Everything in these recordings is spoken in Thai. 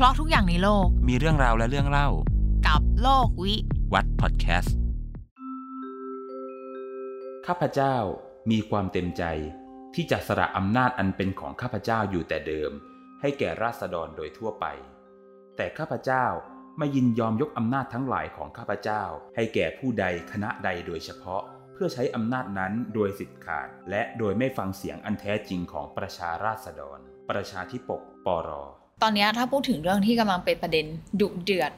เพราะทุกอย่างในโลก มีเรื่องราวและเรื่องเล่า กับโลกวิ วัดพอดแคสต์ ข้าพเจ้ามีความเต็มใจ ที่จะสละอำนาจอันเป็นของข้าพเจ้าอยู่แต่เดิม ให้แก่ราษฎรโดยทั่วไป แต่ข้าพเจ้าไม่ยินยอมยกอำนาจทั้งหลายของข้าพเจ้า ให้แก่ผู้ใดคณะใดโดยเฉพาะ เพื่อใช้อำนาจนั้นโดยสิทธิ์ขาด และโดยไม่ฟังเสียงอันแท้จริงของประชาราษฎร ประชาธิปกปร ตอนนี้ถ้าพูดถึงเรื่องที่กำลังเป็นประเด็นดุเดือด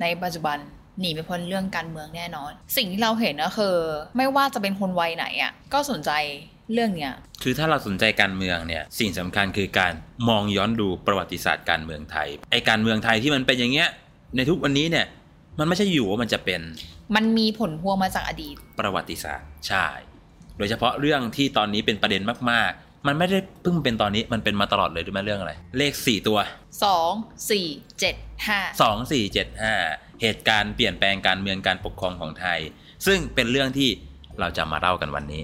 ในปัจจุบันหนีไม่พ้นเรื่องการเมืองแน่นอน สิ่งที่เราเห็นก็คือ ไม่ว่าจะเป็นคนวัยไหนอะก็สนใจเรื่องเนี้ยคือถ้าเราสนใจการเมืองเนี่ยสิ่งสำคัญคือการมองย้อนดูประวัติศาสตร์การเมืองไทยไอการเมืองไทยที่มันเป็นอย่างเงี้ยในทุกวันนี้เนี่ยมันไม่ใช่อยู่ว่ามันจะเป็น มันมีผลพวงมาจากอดีต ประวัติศาสตร์ใช่ โดยเฉพาะเรื่องที่ตอนนี้เป็นประเด็นมากๆ มันไม่ได้เพิ่งเป็นตอนนี้มันเป็นมาตลอดเลยรู้ไหมเรื่องอะไร เลข4ตัว2 4 7 5 2 4 7 5เหตุการณ์เปลี่ยนแปลงการเมืองการปกครองของไทย ซึ่งเป็นเรื่องที่เราจะมาเล่ากันวันนี้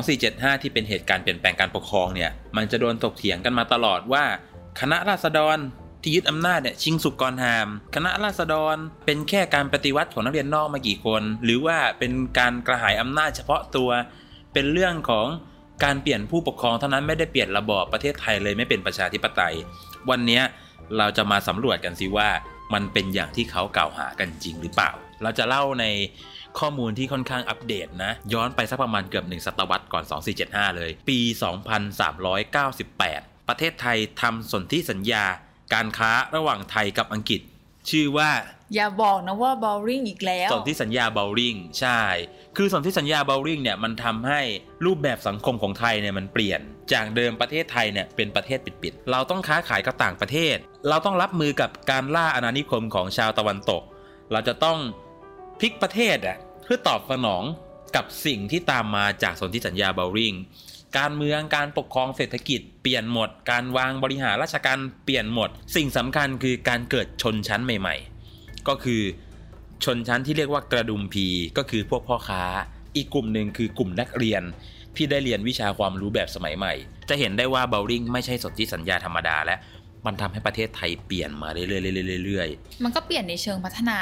2475 ที่เป็นเหตุการณ์เปลี่ยนแปลงการปกครองเนี่ยมันจะโดนถกเถียงกันมาตลอดว่า คณะราษฎรที่ยึดอำนาจเนี่ยชิงสุกกรหาม คณะราษฎรเป็นแค่การปฏิวัติของนักเรียนนอกมากี่คน หรือว่าเป็นการกระหายอำนาจเฉพาะตัว เป็นเรื่องของ การเปลี่ยนผู้ปกครองเท่านั้นไม่ได้เปลี่ยนระบอบประเทศไทยเลยไม่เป็นประชาธิปไตย วันนี้เราจะมาสำรวจกันสิว่ามันเป็นอย่างที่เขากล่าวหากันจริงหรือเปล่า เราจะเล่าในข้อมูลที่ค่อนข้างอัปเดตนะ ย้อนไปสักประมาณเกือบหนึ่งศตวรรษก่อน 2475 เลย ปี 2398 ประเทศไทยทำสนธิสัญญา การค้าระหว่างไทยกับอังกฤษ ชื่อว่า อย่าบอกนะว่าเบาว์ริงอีกแล้วสนธิสัญญาเบาว์ริงใช่ คือสนธิสัญญาเบาว์ริงเนี่ยมันทำให้รูปแบบสังคมของไทยเนี่ยมันเปลี่ยน จากเดิมประเทศไทยเนี่ยเป็นประเทศปิดๆ เราต้องค้าขายกับต่างประเทศ เราต้องรับมือกับการล่าอาณานิคมของชาวตะวันตก เราจะต้องพลิกประเทศอะเพื่อตอบสนองกับสิ่งที่ตามมาจากสนธิสัญญาเบาว์ริงการเมืองการปกครองเศรษฐกิจเปลี่ยนหมด การวางบริหารราชการเปลี่ยนหมด สิ่งสำคัญคือการเกิดชนชั้นใหม่ๆ ก็คือชนชั้นที่เรียกว่ากระดุมพีก็คือพวกพ่อค้า อีกกลุ่มหนึ่งคือกลุ่มนักเรียนที่ได้เรียนวิชาความรู้แบบสมัยใหม่ จะเห็นได้ว่าเบลลิงไม่ใช่สนธิสัญญาธรรมดาและมันทำให้ประเทศไทยเปลี่ยนมาเรื่อยๆเรื่อยๆมันก็เปลี่ยนในเชิงพัฒนา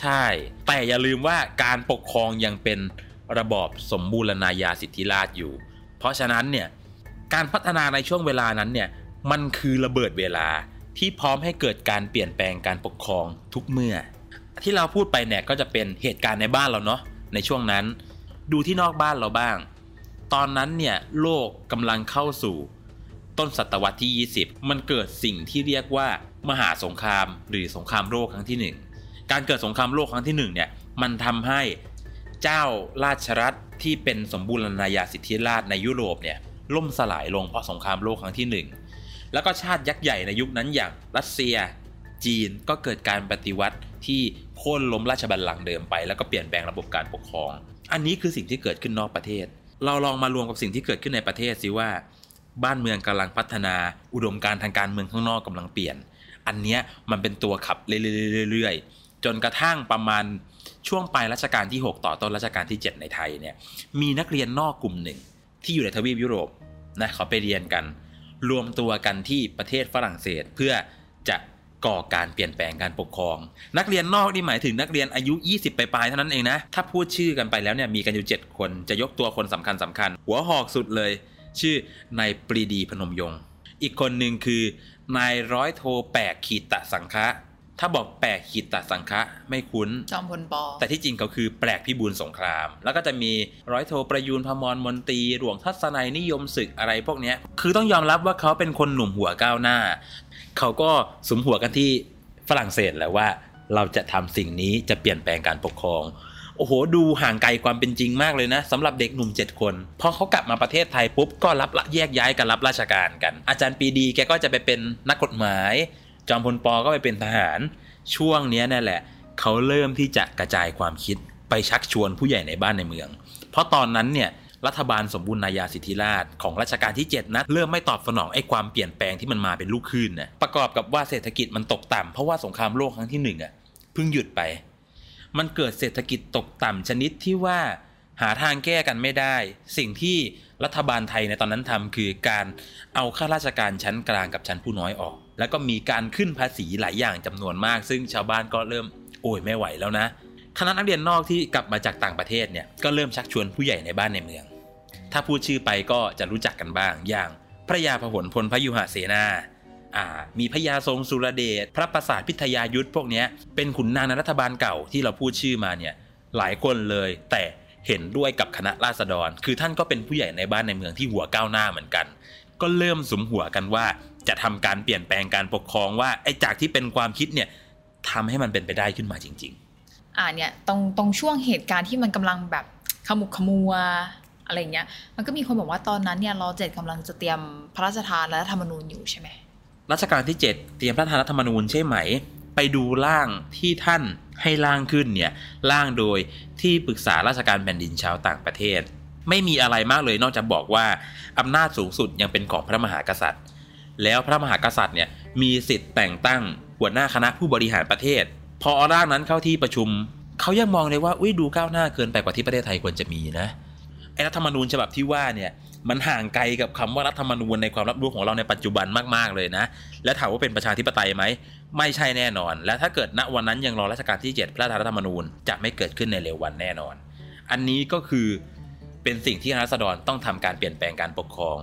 ใช่ แต่อย่าลืมว่าการปกครองยังเป็นระบอบสมบูรณาญาสิทธิราชอยู่ เพราะฉะนั้นเนี่ยการพัฒนาในช่วงเวลานั้นเนี่ยมันคือระเบิดเวลา ที่พร้อมให้เกิดการเปลี่ยนแปลงการปกครองทุกเมื่อ ที่เราพูดไปเนี่ยก็จะเป็นเหตุการณ์ในบ้านเราเนาะในช่วงนั้นดูที่นอกบ้านเราบ้าง ตอนนั้นเนี่ยโลกกำลังเข้าสู่ ต้นศตวรรษที่ 20 มันเกิดสิ่งที่เรียกว่ามหาสงครามหรือสงครามโลกครั้งที่ 1 การเกิดสงครามโลกครั้งที่1เนี่ยมันทำให้เจ้าราชรัฐที่เป็นสมบูรณาญาสิทธิราชในยุโรปเนี่ยล่มสลายลงเพราะสงครามโลกครั้งที่ 1 แล้วก็ชาติยักษ์ใหญ่ในยุคนั้นอย่างรัสเซีย จีนก็เกิดการปฏิวัติที่โค่นล้มราชบัลลังก์เดิมไป แล้วก็เปลี่ยนแปลงระบบการปกครอง อันนี้คือสิ่งที่เกิดขึ้นนอกประเทศ เราลองมารวมกับสิ่งที่เกิดขึ้นในประเทศสิว่า บ้านเมืองกำลังพัฒนา อุดมการทางการเมืองข้างนอกกำลังเปลี่ยน อันเนี้ยมันเป็นตัวขับเรื่อยๆจนกระทั่งประมาณช่วงปลายรัชกาลที่ 6 ต่อต้นรัชกาลที่ 7 ในไทยเนี่ยมีนักเรียนนอกกลุ่มหนึ่งที่อยู่ในทวีปยุโรปนะเขาไปเรียนกัน รวมตัวกันที่ประเทศฝรั่งเศสเพื่อจะก่อการเปลี่ยนแปลงการปกครอง นักเรียนนอกนี่หมายถึงนักเรียนอายุ 20 ไปปลายๆเท่านั้นเองนะ ถ้าพูดชื่อกันไปแล้วเนี่ยมีกันอยู่ 7 คนจะยกตัวคนสำคัญสำคัญ หัวหอกสุดเลย ชื่อนายปรีดีพนมยงค์อีกคนหนึ่งคือนายร้อยโทแปกขีตะสังคะ ถ้าบอกแปลกขีตะสังคะไม่คุ้น จอมพลปอ แต่ที่จริงเขาคือแปลกพิบูลสงคราม แล้วก็จะมีร้อยโทประยูนพมรมนตรีหลวงทัศนัยนิยมศึกอะไรพวกเนี้ย คือต้องยอมรับว่าเขาเป็นคนหนุ่มหัวก้าวหน้า เขาก็สมหัวกันที่ฝรั่งเศสแล้วว่า เราจะทำสิ่งนี้จะเปลี่ยนแปลงการปกครอง โอ้โห ดูห่างไกลความเป็นจริงมากเลยนะสำหรับเด็กหนุ่ม 7 คนพอเขากลับมาประเทศไทยปุ๊บก็รับละแยกย้ายกันรับราชการกัน อาจารย์ปรีดีแกก็จะไปเป็นนักกฎหมาย จอมพลปอก็ไปเป็นทหารช่วงนี้นั่นแหละ เขาเริ่มที่จะกระจายความคิดไปชักชวนผู้ใหญ่ในบ้านในเมือง เพราะตอนนั้นเนี่ยรัฐบาลสมบูรณาญาสิทธิราชของรัชกาลที่ 7นะเริ่มไม่ตอบสนองไอ้ความเปลี่ยนแปลงที่มันมาเป็นลูกคลื่นนะประกอบกับว่าเศรษฐกิจมันตกต่ำเพราะว่าสงครามโลกครั้งที่หนึ่งอะเพิ่งหยุดไป มันเกิดเศรษฐกิจตกต่ำชนิดที่ว่าหาทางแก้กันไม่ได้ สิ่งที่รัฐบาลไทยในตอนนั้นทำคือการเอาข้าราชการชั้นกลางกับชั้นผู้น้อยออก แล้วก็มีการขึ้นภาษีหลายอย่างจำนวนมาก ซึ่งชาวบ้านก็เริ่มโอ้ยไม่ไหวแล้วนะคณะนักเรียนนอกที่กลับมาจากต่างประเทศเนี่ยก็เริ่มชักชวนผู้ใหญ่ในบ้านในเมือง ถ้าพูดชื่อไปก็จะรู้จักกันบ้าง อย่างพระยาพหลพลพยุหเสนาอ่ามีพระยาทรงสุรเดชพระประสาทพิทยายุทธพวกนี้เป็นขุนนางในรัฐบาลเก่าที่เราพูดชื่อมาเนี่ยหลายคนเลย แต่เห็นด้วยกับคณะราษฎร คือท่านก็เป็นผู้ใหญ่ในบ้านในเมืองที่หัวก้าวหน้าเหมือนกัน ก็เริ่มสมหัวกันว่า จะทำการเปลี่ยนแปลงการปกครองว่าไอ้จากที่เป็นความคิดเนี่ยทำให้มันเป็นไปได้ขึ้นมาจริง ๆ อ่าเนี่ยตรงตรงช่วงเหตุการณ์ที่มันกำลังแบบขมุกขมัวอะไรเงี้ย มันก็มีคนบอกว่าตอนนั้นเนี่ยรอเจ็ดกำลังจะเตรียมพระราชทานและรัฐธรรมนูญอยู่ใช่ไหมรัชกาลที่ 7 เตรียมพระธรัฐธรรมนูญใช่ไหม ไปดูร่างที่ท่านให้ร่างขึ้นเนี่ยร่างโดยที่ปรึกษาราชการแผ่นดินชาวต่างประเทศ ไม่มีอะไรมากเลยนอกจากบอกว่าอำนาจสูงสุดยังเป็นของพระมหากษัตริย์ แล้วพระมหากษัตริย์เนี่ยมีสิทธิ์แต่งตั้งหัวหน้าคณะผู้บริหารประเทศ พอร่างนั้นเข้าที่ประชุม เขายังมองเลยว่าอุ้ยดูก้าวหน้าเกินไปกว่าที่ประเทศไทยควรจะมีนะไอ้รัฐธรรมนูญฉบับที่ว่าเนี่ยมันห่างไกลกับคำว่ารัฐธรรมนูญในความรับรู้ของเราในปัจจุบันมากๆเลยนะ และถามว่าเป็นประชาธิปไตยไหม ไม่ใช่แน่นอน และถ้าเกิดณวันนั้นยังรอรัชกาลที่ 7 พระราชรัฐธรรมนูญจะไม่เกิดขึ้นในเร็ววันแน่นอน อันนี้ก็คือเป็นสิ่งที่รัษฎรต้องทำการเปลี่ยนแปลงการปกครอง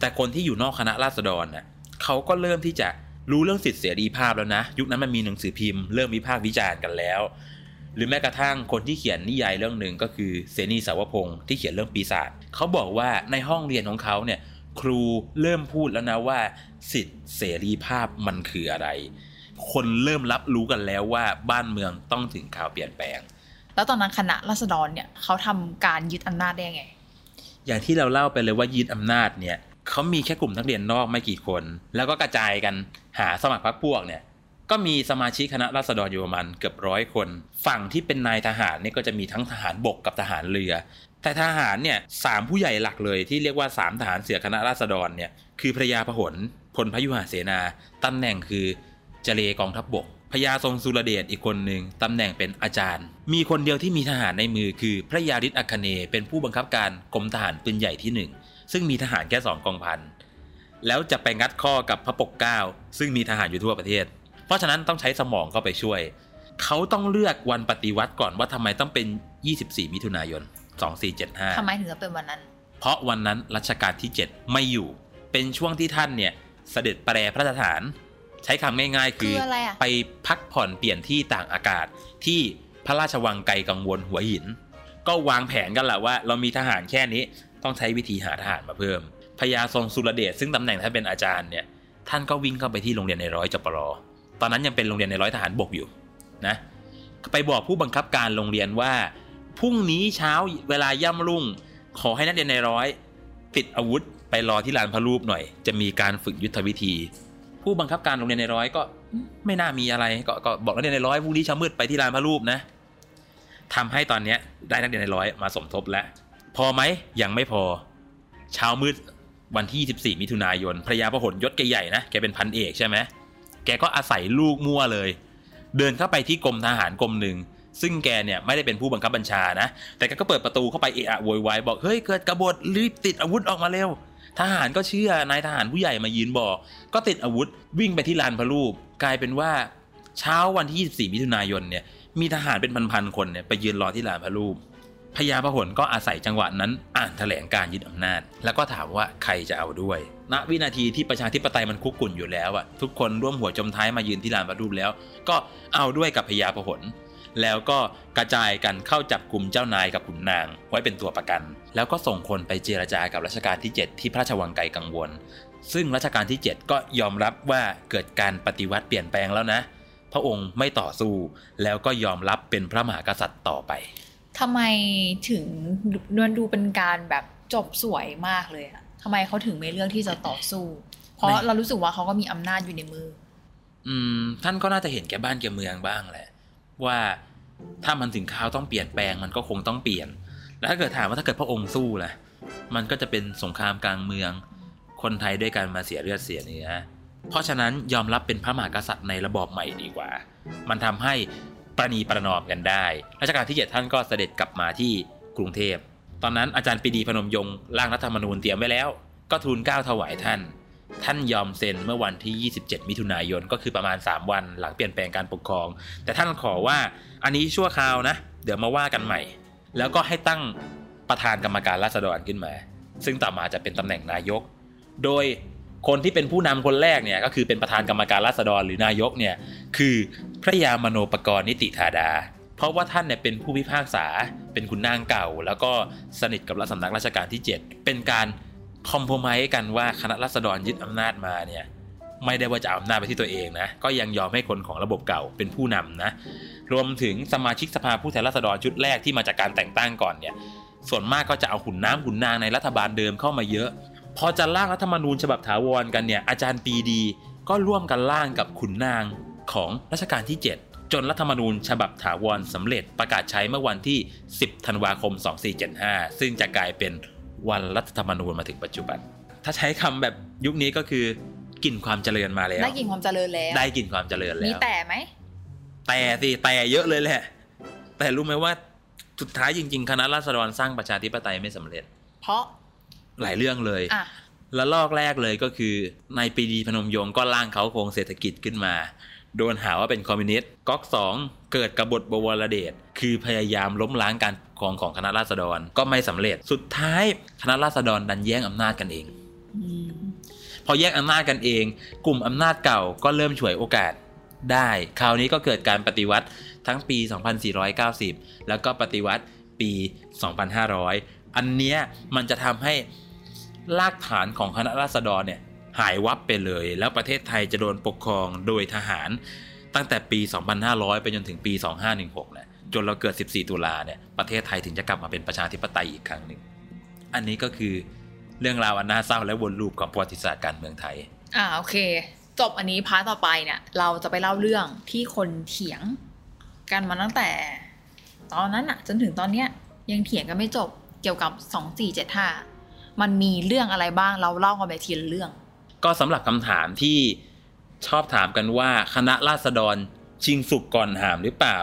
แต่คนที่อยู่นอกคณะราษฎรน่ะ เขาก็เริ่มที่จะรู้เรื่องสิทธิเสรีภาพแล้วนะ ยุคนั้นมันมีหนังสือพิมพ์เริ่มวิพากษ์วิจารณ์กันแล้ว หรือแม้กระทั่งคนที่เขียนนิยายเรื่องหนึ่งก็คือเสนีสาวพงศ์ที่เขียนเรื่องปีศาจเขาบอกว่าในห้องเรียนของเขาเนี่ยครูเริ่มพูดแล้วนะว่า สิทธิเสรีภาพมันคืออะไร คนเริ่มรับรู้กันแล้วว่าบ้านเมืองต้องถึงข่าวเปลี่ยนแปลง แล้วตอนนั้นคณะรัษฎรเนี่ยเขาทำการยึดอำนาจได้ไง อย่างที่เราเล่าไปเลยว่ายึดอำนาจเนี่ย เขามีแค่กลุ่มนักเรียนนอกไม่กี่คน แล้วก็กระจายกันหาสมัครพรรคพวกเนี่ย ก็มีสมาชิกคณะราษฎรอยู่ประมาณเกือบร้อยคน ฝั่งที่เป็นนายทหารเนี่ยก็จะมีทั้งทหารบกกับทหารเรือ แต่ทหารเนี่ยสามผู้ใหญ่หลักเลยที่เรียกว่าสามทหารเสือคณะราษฎรเนี่ยคือพระยาพหลพลพยุหเสนาตำแหน่งคือเจเลกองทัพบบกพญาทรงสุรเดชอีกคนหนึ่งตำแหน่งเป็นอาจารย์ มีคนเดียวที่มีทหารในมือคือพระยาฤทธิ์อัคเนเป็นผู้บังคับการกรมทหารปืนใหญ่ที่หนึ่ง ซึ่งมีทหารแค่สองกองพันแล้วจะไปงัดข้อกับพระปกเกล้าซึ่งมีทหารอยู่ทั่วประเทศราะฉะนั้นต้องใช้สมองเข้าไปช่วย เขาต้องเลือกวันปฏิวัติก่อนว่าทำไมต้องเป็น 24 มิถุนายน 2475ทำไมถึงจะเป็นวันนั้น เพราะวันนั้นรัชกาลที่ 7 ไม่อยู่ เป็นช่วงที่ท่านเนี่ยเสด็จแปรพระราชฐาน ใช้คำง่ายๆ คืออไปพักผ่อนเปลี่ยนที่ต่างอากาศที่พระราชวังไกลกังวลหัวหิน ก็วางแผนกันแหละว่า เรามีทหารแค่นี้ ต้องใช้วิธีหาทหารมาเพิ่มพญาทรงสุรเดชซึ่งตำแหน่งท่านเป็นอาจารย์เนี่ยท่านก็วิ่งเข้าไปที่โรงเรียนในร้อยจปรตอนนั้นยังเป็นโรงเรียนในร้อยทหารบกอยู่นะไปบอกผู้บังคับการโรงเรียนว่าพรุ่งนี้เช้าเวลาย่ำรุ่ง ขอให้นักเรียนในร้อยติดอาวุธไปรอที่ลานพระรูปหน่อย จะมีการฝึกยุทธวิธี ผู้บังคับการโรงเรียนในร้อยก็ไม่น่ามีอะไรกก็บอกนักเรียนในร้อยพรุ่งนี้เช้ามืดไปที่ลานพระรูปนะทำให้ตอนเนี้ยได้นักเรียนในร้อยมาสมทบแล้ว พอไหมยังไม่พอ เช้ามืดวันที่ 24 มิถุนายนพระยาพหลยศแกใหญ่นะแกเป็นพันเอกใช่ไหมแกก็อาศัยลูกมั่วเลย เดินเข้าไปที่กรมทหารกรมหนึ่งซึ่งแกเนี่ยไม่ได้เป็นผู้บังคับบัญชานะ แต่แกก็เปิดประตูเข้าไปเอะอะโวยวายบอกเฮ้ยเกิดกบฏรีบติดอาวุธออกมาเร็ว ทหารก็เชื่อนายทหารผู้ใหญ่มายืนบอก ก็ติดอาวุธวิ่งไปที่ลานพระรูป กลายเป็นว่าเช้าวันที่ 24 มิถุนายนเนี่ยมีทหารเป็นพันๆคนเนี่ยไปยืนรอที่ลานพระรูป พญาพหลก็อาศัยจังหวะนั้นอ่านแถลงการยึดอำนาจ แล้วก็ถามว่าใครจะเอาด้วย ณวินาทีที่ประชาธิปไตยมันคุกกุ่นอยู่แล้วอะทุกคนร่วมหัวจมท้ายมายืนที่ลานประรูปแล้ว ก็เอาด้วยกับพญาพหลแล้วก็กระจายกันเข้าจับกลุ่มเจ้านายกับขุนนาง ไว้เป็นตัวประกัน แล้วก็ส่งคนไปเจรจากับรัชกาลที่ 7 ที่พระราชวังไกลกังวล ซึ่งรัชกาลที่ 7 ก็ยอมรับว่าเกิดการปฏิวัติเปลี่ยนแปลงแล้วนะ พระองค์ไม่ต่อสู้แล้วก็ยอมรับเป็นพระมหากษัตริย์ต่อไป ทำไมถึงนวลดูเป็นการแบบจบสวยมากเลยอะทำไมเขาถึงไม่เลือกที่จะต่อสู้ เพราะเรารู้สึกว่าเขาก็มีอำนาจอยู่ในมือ อืม ท่านก็น่าจะเห็นแก่บ้านแก่เมืองบ้างแหละ ว่าถ้ามันถึงคราวต้องเปลี่ยนแปลงมันก็คงต้องเปลี่ยน แล้วถ้าเกิดถามว่าถ้าเกิดพระองค์สู้ล่ะ มันก็จะเป็นสงครามกลางเมือง คนไทยด้วยกันมาเสียเลือดเสียเนื้อเพราะฉะนั้นยอมรับเป็นพระมหากษัตริย์ในระบอบใหม่ดีกว่า มันทำให้ ประนีประนอมกันได้รัชกาลที่ 7 ท่านก็เสด็จกลับมาที่กรุงเทพ ตอนนั้นอาจารย์ปีดีพนมยงค์ร่างรัฐธรรมนูญเตรียมไว้แล้ว ก็ทูลเกล้าถวายท่าน ท่านยอมเซ็นเมื่อวันที่ 27 มิถุนายนก็คือประมาณ 3 วันหลังเปลี่ยนแปลงการปกครอง แต่ท่านขอว่าอันนี้ชั่วคราวนะ เดี๋ยวมาว่ากันใหม่ แล้วก็ให้ตั้งประธานกรรมการราษฎรขึ้นมา ซึ่งต่อมาจะเป็นตำแหน่งนายก โดยคนที่เป็นผู้นำคนแรกเนี่ยก็คือเป็นประธานกรรมการราษฎรหรือนายกเนี่ยคือ พระยามโนปกรณ์นิติธาดา เพราะว่าท่านเนี่ยเป็นผู้พิพากษา เป็นขุนนางเก่า แล้วก็สนิทกับรัฐสำนักราชการที่ 7 เป็นการคอมโพมายกันว่าคณะรัษฎรยึดอำนาจมาเนี่ยไม่ได้ว่าจะเอาอำนาจไปที่ตัวเองนะ ก็ยังยอมให้คนของระบบเก่าเป็นผู้นำนะ รวมถึงสมาชิกสภาผู้แทนราษฎรชุดแรกที่มาจากการแต่งตั้งก่อนเนี่ย ส่วนมากก็จะเอาขุนน้ำขุนนางในรัฐบาลเดิมเข้ามาเยอะ พอจะร่างรัฐธรรมนูญฉบับถาวรกันเนี่ย อาจารย์ปีดี ก็ร่วมกันร่างกับขุนนาง ของรัชกาลที่ 7 จนรัฐธรรมนูญฉบับถาวรสำเร็จประกาศใช้เมื่อวันที่ 10 ธันวาคม 2475 ซึ่งจะกลายเป็นวันรัฐธรรมนูญมาถึงปัจจุบัน ถ้าใช้คำแบบยุคนี้ก็คือกลิ่นความเจริญมาแล้ว ได้กลิ่นความเจริญแล้ว ได้กลิ่นความเจริญแล้ว มีแต่ไหม แต่สิ แต่เยอะเลยแหละ แต่รู้ไหมว่าสุดท้ายจริง ๆ คณะราษฎรสร้างประชาธิปไตยไม่สำเร็จ เพราะหลายเรื่องเลยอะแล้วลอกแรกเลยก็คือในายปรีดีพนมยงค์ก็ร่างเขาโครงเศรษฐกิจขึ้นมา โดนหาว่าเป็นคอมมิวนิสต์ก๊อกสองเกิดกบฏบวรเดชคือพยายามล้มล้างการปกครองของคณะราษฎรก็ไม่สำเร็จสุดท้ายคณะราษฎรดันแย่งอำนาจกันเองอืมพอแยกอำนาจกันเอง กลุ่มอำนาจเก่าก็เริ่มฉวยโอกาสได้ คราวนี้ก็เกิดการปฏิวัติทั้งปี 2490 แล้วก็ปฏิวัติปี 2500 อันเนี้ยมันจะทำให้รากฐานของคณะราษฎรเนี่ย หายวับไปเลย แล้วประเทศไทยจะโดนปกครองโดยทหาร ตั้งแต่ปี 2500 ไปจนถึงปี 2516เนี่ยจนเราเกิด 14 ตุลาเนี่ยประเทศไทยถึงจะกลับมาเป็นประชาธิปไตยอีกครั้งหนึ่งอันนี้ก็คือเรื่องราวอันน่าเศร้าและวน loop ของประวัติศาสตร์การเมืองไทยอ่าโอเค จบอันนี้ part ต่อไปเนี่ย เราจะไปเล่าเรื่องที่คนเถียงกันมาตั้งแต่ ตอนนั้นอะจนถึงตอนเนี้ยยังเถียงกันไม่จบเกี่ยวกับ 2475 มันมีเรื่องอะไรบ้างเราเล่ากันไปทีละเรื่อง ก็สำหรับคำถามที่ชอบถามกันว่าคณะราษฎรชิงสุกก่อนหามหรือเปล่า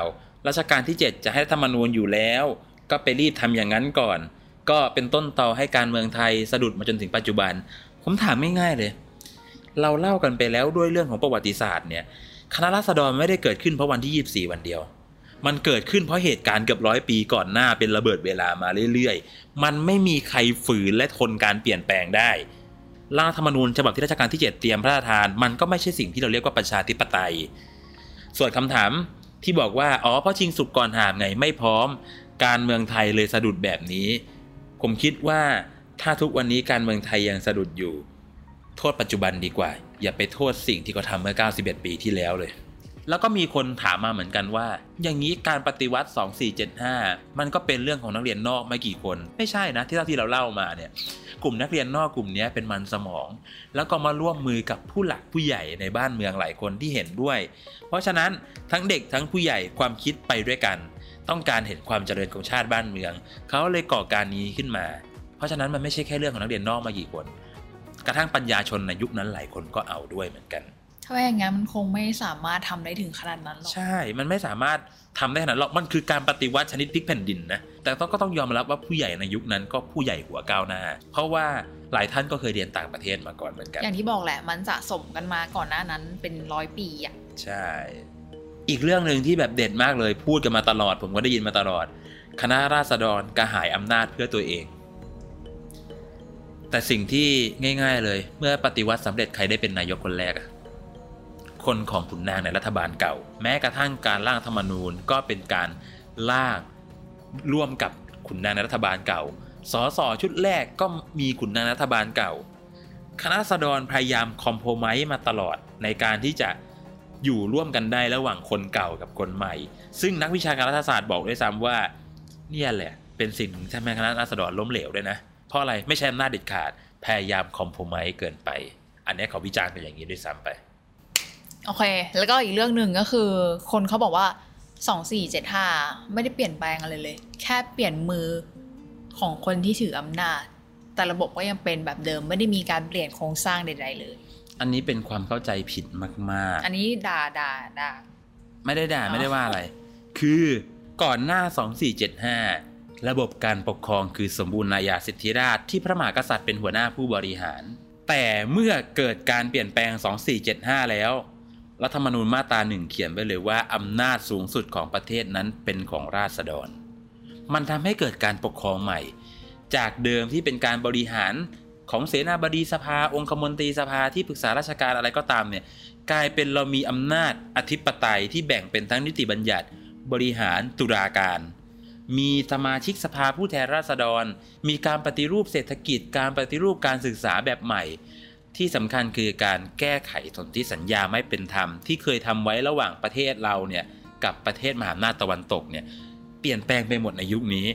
รัชกาลที่ 7 จะให้ธรรมนูญอยู่แล้ว ก็ไปรีบทำอย่างนั้นก่อน ก็เป็นต้นตอให้การเมืองไทยสะดุดมาจนถึงปัจจุบัน ผมถามง่ายเลย เราเล่ากันไปแล้วด้วยเรื่องของประวัติศาสตร์เนี่ยคณะราษฎรไม่ได้เกิดขึ้นเพราะวันที่ 24 วันเดียว มันเกิดขึ้นเพราะเหตุการณ์เกือบร้อยปีก่อนหน้าเป็นระเบิดเวลามาเรื่อยๆ มันไม่มีใครฝืนและทนการเปลี่ยนแปลงได้ ร่างธรรมนูญฉบับที่รัชกาลที่ 7 เตรียมพระราชทาน มันก็ไม่ใช่สิ่งที่เราเรียกว่าประชาธิปไตย ส่วนคำถามที่บอกว่า อ๋อ เพราะชิงสุกก่อนหามไงไม่พร้อม การเมืองไทยเลยสะดุดแบบนี้ ผมคิดว่าถ้าทุกวันนี้การเมืองไทยยังสะดุดอยู่ โทษปัจจุบันดีกว่า อย่าไปโทษสิ่งที่เขาทำเมื่อ 91 ปีที่แล้วเลย แล้วก็มีคนถามมาเหมือนกันว่า อย่างนี้การปฏิวัติ 2475 มันก็เป็นเรื่องของนักเรียนนอกไม่กี่คน ไม่ใช่นะที่เท่าที่เราเล่ามาเนี่ยกลุ่มนักเรียนนอกกลุ่มนี้เป็นมันสมอง แล้วก็มาร่วมมือกับผู้หลักผู้ใหญ่ในบ้านเมืองหลายคนที่เห็นด้วย เพราะฉะนั้นทั้งเด็กทั้งผู้ใหญ่ความคิดไปด้วยกัน ต้องการเห็นความเจริญของชาติบ้านเมือง เขาเลยก่อการนี้ขึ้นมา เพราะฉะนั้นมันไม่ใช่แค่เรื่องของนักเรียนนอกมากี่คน กระทั่งปัญญาชนในยุคนั้นหลายคนก็เอาด้วยเหมือนกัน ถ้าไม่อย่างนั้นมันคงไม่สามารถทำได้ถึงขนาดนั้นหรอก ใช่ มันไม่สามารถทำได้ขนาดนั้นหรอก มันคือการปฏิวัติชนิดพลิกแผ่นดินนะ แต่ต้องก็ต้องยอมรับว่าผู้ใหญ่ในยุคนั้นก็ผู้ใหญ่หัวก้าวหน้า เพราะว่าหลายท่านก็เคยเรียนต่างประเทศมาก่อนเหมือนกัน อย่างที่บอกแหละ มันสะสมกันมาก่อนหน้านั้นเป็นร้อยปีอะ ใช่ อีกเรื่องหนึ่งที่แบบเด็ดมากเลย พูดกันมาตลอด ผมก็ได้ยินมาตลอด คณะราษฎรกระหายอำนาจเพื่อตัวเอง แต่สิ่งที่ง่าย ๆเลย เมื่อปฏิวัติสำเร็จใครได้เป็นนายกคนแรกอะ คนของขุนนางในรัฐบาลเก่า แม้กระทั่งการร่างธรรมนูญก็เป็นการร่างร่วมกับขุนนางในรัฐบาลเก่า สสชุดแรกก็มีขุนนางรัฐบาลเก่า คณะราษฎรพยายามคอมโพไมมาตลอดในการที่จะอยู่ร่วมกันได้ระหว่างคนเก่ากับคนใหม่ ซึ่งนักวิชาการรัฐศาสตร์บอกด้วยซ้ำว่าเนี่ยแหละ เป็นสิ่งที่ทำให้คณะราษฎรล้มเหลวด้วยนะ เพราะอะไรไม่ใช่อำนาจเด็ดขาดพยายามคอมโพไมเกินไป อันนี้เขาวิจารณ์กันอย่างนี้ด้วยซ้ำไป โอเค แล้วก็อีกเรื่องหนึ่งก็คือ คนเขาบอกว่า2475ไม่ได้เปลี่ยนแปลงอะไรเลย แค่เปลี่ยนมือของคนที่ถืออำนาจ แต่ระบบก็ยังเป็นแบบเดิม ไม่ได้มีการเปลี่ยนโครงสร้างใดๆเลย อันนี้เป็นความเข้าใจผิดมากอันนี้ด่าด่าด่าๆไม่ได้ด่าอ๋อไม่ได้ว่าอะไร คือก่อนหน้า2475ระบบการปกครองคือสมบูรณาญาสิทธิราชย์ที่พระมหากษัตริย์เป็นหัวหน้าผู้บริหาร แต่เมื่อเกิดการเปลี่ยนแปลง 2475 แล้ว รัฐธรรมนูญมาตราหนึ่งเขียนไว้เลยว่า อำนาจสูงสุดของประเทศนั้นเป็นของราษฎร มันทำให้เกิดการปกครองใหม่ จากเดิมที่เป็นการบริหารของเสนาบดีสภา องคมนตรีสภาที่ปรึกษาราชการอะไรก็ตามเนี่ยกลายเป็นเรามีอำนาจอธิปไตยที่แบ่งเป็นทั้งนิติบัญญัติ บริหารตุลาการ มีสมาชิกสภาผู้แทนราษฎร มีการปฏิรูปเศรษฐกิจ การปฏิรูปการศึกษาแบบใหม่ ที่สำคัญคือการแก้ไขสนธิสัญญาไม่เป็นธรรม ที่เคยทำไว้ระหว่างประเทศเราเนี่ยกับประเทศมหาอำนาจตะวันตกเนี่ยเปลี่ยนแปลงไปหมดในยุคนี้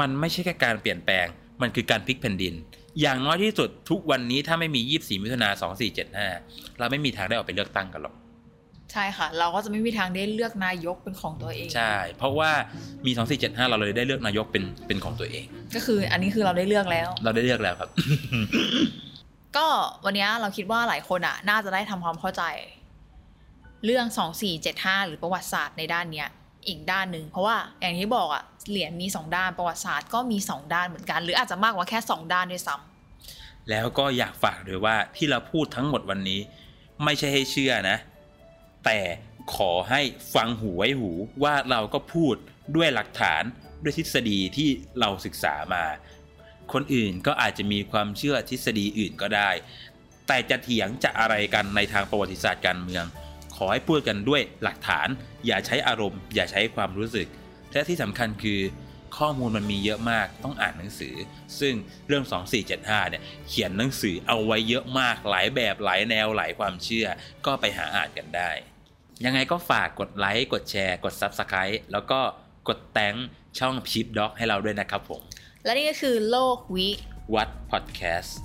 มันไม่ใช่แค่การเปลี่ยนแปลง มันคือการพลิกแผ่นดิน อย่างน้อยที่สุดทุกวันนี้ถ้าไม่มี 24 มิถุนา2475 เราไม่มีทางได้ออกไปเลือกตั้งกันหรอก ใช่ค่ะ เราก็จะไม่มีทางได้เลือกนายกเป็นของตัวเอง ใช่ เพราะว่ามี 2475 เราเลยได้เลือกนายกเป็นเป็นของตัวเอง ก็คืออันนี้คือเราได้เลือกแล้ว เราได้เลือกแล้วครับ ก็วันนี้เราคิดว่าหลายคนอะน่าจะได้ทำความเข้าใจ เรื่อง 2475 หรือประวัติศาสตร์ในด้านเนี้ยอีกด้านหนึ่งเพราะว่าอย่างที่บอกอะเหรียญมีสองด้านประวัติศาสตร์ก็มีสองด้านเหมือนกัน หรืออาจจะมากกว่าแค่สองด้านด้วยซ้ำแล้วก็อยากฝากด้วยว่าที่เราพูดทั้งหมดวันนี้ ไม่ใช่ให้เชื่อนะ แต่ขอให้ฟังหูไว้หูว่าเราก็พูดด้วยหลักฐานด้วยทฤษฎีที่เราศึกษามา คนอื่นก็อาจจะมีความเชื่อทฤษฎีอื่นก็ได้ แต่จะเถียงจะอะไรกันในทางประวัติศาสตร์การเมือง ขอให้พูดกันด้วยหลักฐาน อย่าใช้อารมณ์ อย่าใช้ความรู้สึก และที่สำคัญคือข้อมูลมันมีเยอะมากต้องอ่านหนังสือ ซึ่งเรื่อง 2475 เนี่ยเขียนหนังสือเอาไว้เยอะมากหลายแบบหลายแนวหลายความเชื่อ ก็ไปหาอ่านกันได้ ยังไงก็ฝากกดไลค์ กดแชร์ กด Subscribe แล้วก็กดแตงช่อง Chip Dog ให้เราด้วยนะครับผม และนี่ก็คือโลกวิวัฒน์พอดแคสต์